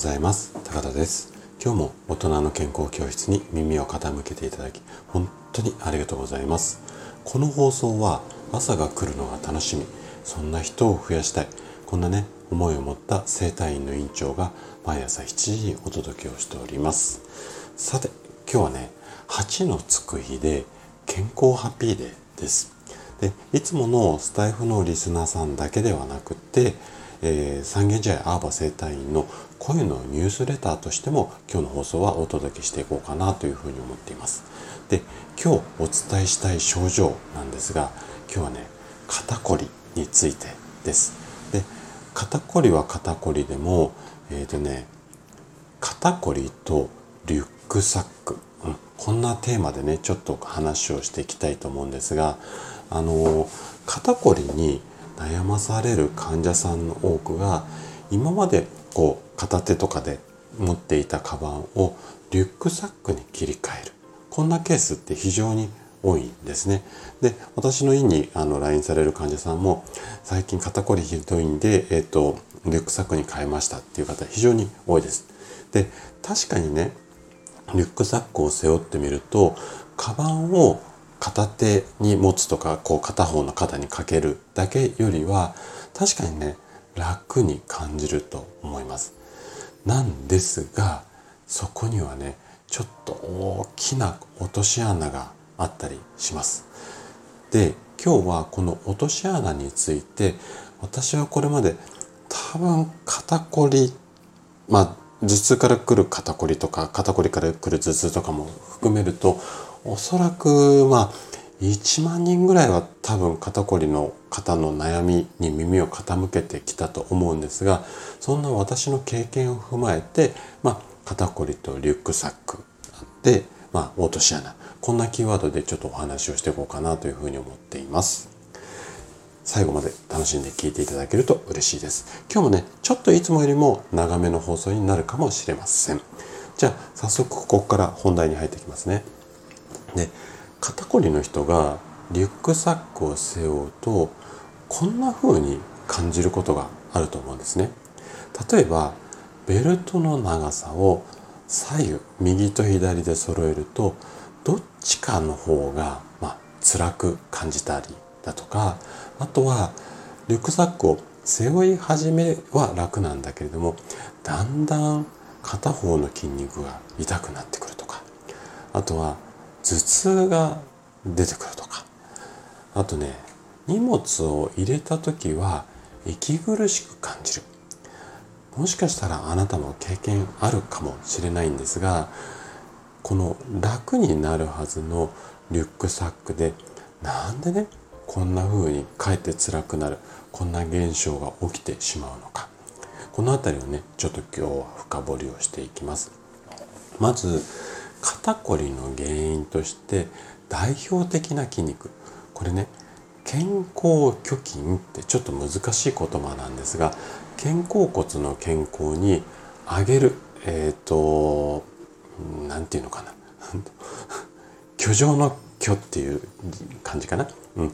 ざいます。高田です。今日も大人の健康教室に耳を傾けていただき本当にありがとうございます。この放送は朝が来るのが楽しみそんな人を増やしたいこんなね思いを持った整体院の院長が毎朝7時にお届けをしております。さて今日はね8のつく日で健康ハッピーデーです。でいつものスタイフのリスナーさんだけではなくてえー、三軒茶屋アーバ生態院の声のニュースレターとしても今日の放送はお届けしていこうかなというふうに思っています。で、今日お伝えしたい症状なんですが、今日はね、肩こりについてです。で、肩こりは肩こりでも、えっ、ー、とね、肩こりとリュックサック、うん、こんなテーマでね、ちょっと話をしていきたいと思うんですが、あの肩こりに悩まされる患者さんの多くが今までこう片手とかで持っていたカバンをリュックサックに切り替えるこんなケースって非常に多いんですね。で、私の院にあの LINE される患者さんも最近肩こりひどいんで、えっ、ー、と、リュックサックに変えましたっていう方非常に多いです。で、確かにね、リュックサックを背負ってみると、カバンを片手に持つとかこう片方の肩にかけるだけよりは確かにね楽に感じると思います。なんですがそこにはねちょっと大きな落とし穴があったりします。で今日はこの落とし穴について私はこれまで多分肩こりまあ頭痛から来る肩こりとか肩こりから来る頭痛とかも含めるとおそらくまあ1万人ぐらいは多分肩こりの方の悩みに耳を傾けてきたと思うんですがそんな私の経験を踏まえて、まあ、肩こりとリュックサックで、まあ、落とし穴こんなキーワードでちょっとお話をしていこうかなというふうに思っています。最後まで楽しんで聞いていただけると嬉しいです。今日もね、ちょっといつもよりも長めの放送になるかもしれません。じゃあ、早速ここから本題に入っていきますね。で肩こりの人がリュックサックを背負うとこんな風に感じることがあると思うんですね。例えばベルトの長さを左右右と左で揃えるとどっちかの方が、まあ、辛く感じたりだとかあとはリュックサックを背負い始めは楽なんだけれどもだんだん片方の筋肉が痛くなってくるとかあとは頭痛が出てくるとか。あとね荷物を入れた時は息苦しく感じる。もしかしたらあなたも経験あるかもしれないんですがこの楽になるはずのリュックサックでなんでねこんな風にかえって辛くなるこんな現象が起きてしまうのか。この辺りをねちょっと今日は深掘りをしていきます。まず肩こりの原因として代表的な筋肉。これね肩甲虚筋ってちょっと難しい言葉なんですが肩甲骨の健康に上げるえっ、ー、と何て言うのかな。居城の虚っていう感じかな、うん、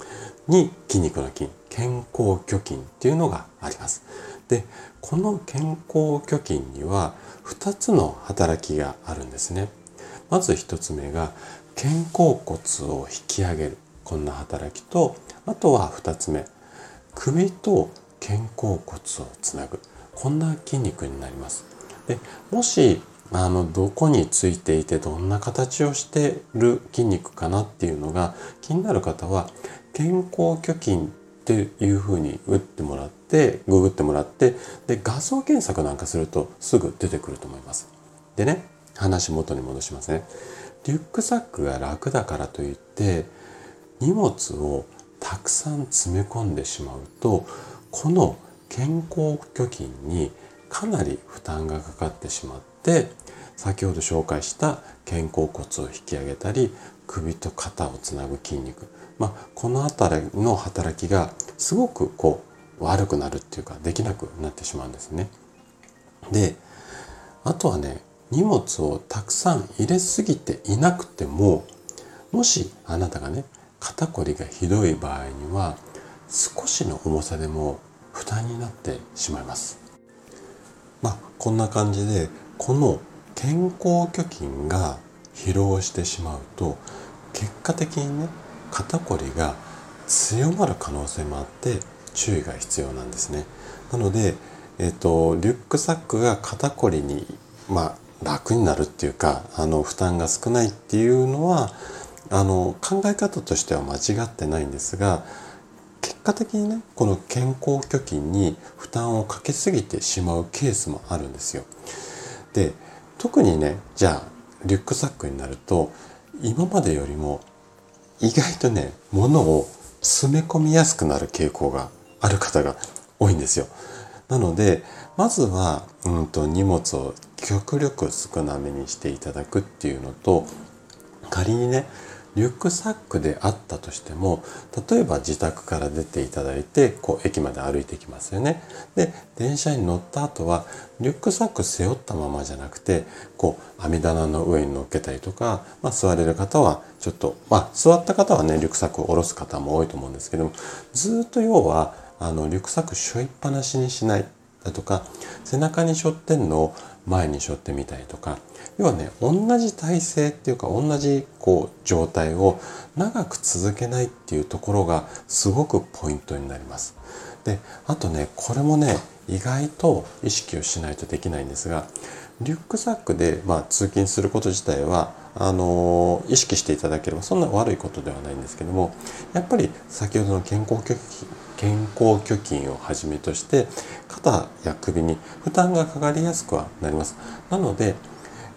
に筋肉の筋。肩甲虚筋っていうのがあります。でこの肩甲虚筋には2つの働きがあるんですね。まず1つ目が肩甲骨を引き上げる。こんな働きとあとは2つ目。首と肩甲骨をつなぐ。こんな筋肉になります。でもしあのどこについていてどんな形をしてる筋肉かなっていうのが気になる方は肩甲虚筋っていうふうに打ってもらってググってもらってで画像検索なんかするとすぐ出てくると思います。でね話元に戻しますね。リュックサックが楽だからといって荷物をたくさん詰め込んでしまうとこの健康虚筋にかなり負担がかかってしまって先ほど紹介した肩甲骨を引き上げたり首と肩をつなぐ筋肉、まあ、この辺りの働きがすごくこう悪くなるっていうかできなくなってしまうんですね。であとはね荷物をたくさん入れすぎていなくてももしあなたがね肩こりがひどい場合には少しの重さでも負担になってしまいますまあこんな感じでこの健康虚筋が疲労してしまうと結果的にね肩こりが強まる可能性もあって注意が必要なんですね。なので、えーと、リュックサックが肩こりに、まあ、楽になるっていうかあの負担が少ないっていうのはあの考え方としては間違ってないんですが結果的にねこの健康虚筋に負担をかけすぎてしまうケースもあるんですよ。で特にねじゃあリュックサックになると今までよりも意外とね物を詰め込みやすくなる傾向がある方が多いんですよ。なのでまずは、うんと、荷物を極力少なめにしていただくっていうのと仮にねリュックサックであったとしても例えば自宅から出ていただいてこう駅まで歩いてきますよね。で電車に乗った後はリュックサック背負ったままじゃなくてこう網棚の上に乗っけたりとか、まあ、座れる方はちょっとまあ座った方はねリュックサックを下ろす方も多いと思うんですけどもずっと要はあのリュックサック背負いっぱなしにしないだとか背中に背負ってんのを前に背負ってみたりとか要はね同じ体勢っていうか同じこう状態を長く続けないっていうところがすごくポイントになります。であとねこれもね意外と意識をしないとできないんですがリュックサックで、まあ、通勤すること自体はあの意識していただければそんな悪いことではないんですけどもやっぱり先ほどの健康拒否健康虚筋をはじめとして肩や首に負担がかかりやすくはなります。なので、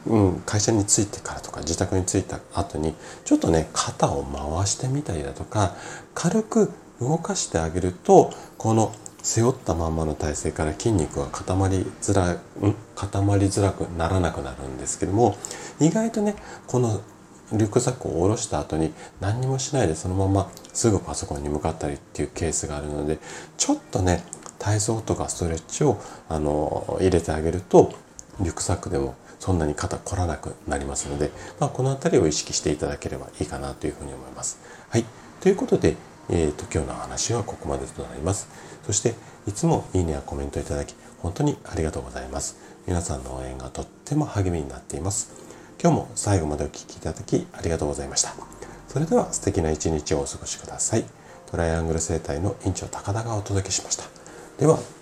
うん、会社に着いてからとか自宅に着いた後にちょっとね肩を回してみたりだとか軽く動かしてあげるとこの背負ったまんまの体勢から筋肉は固まりづら、ん固まりづらくならなくなるんですけども意外とねこのリュックサックを下ろした後に何にもしないでそのまますぐパソコンに向かったりっていうケースがあるのでちょっとね体操とかストレッチをあの入れてあげるとリュックサックでもそんなに肩凝らなくなりますので、まあ、この辺りを意識していただければいいかなというふうに思います。はい。ということで、えーと、今日の話はここまでとなります。そしていつもいいねやコメントいただき本当にありがとうございます。皆さんの応援がとっても励みになっています。今日も最後までお聴きいただきありがとうございました。それでは素敵な一日をお過ごしください。トライアングル生態の院長高田がお届けしました。では。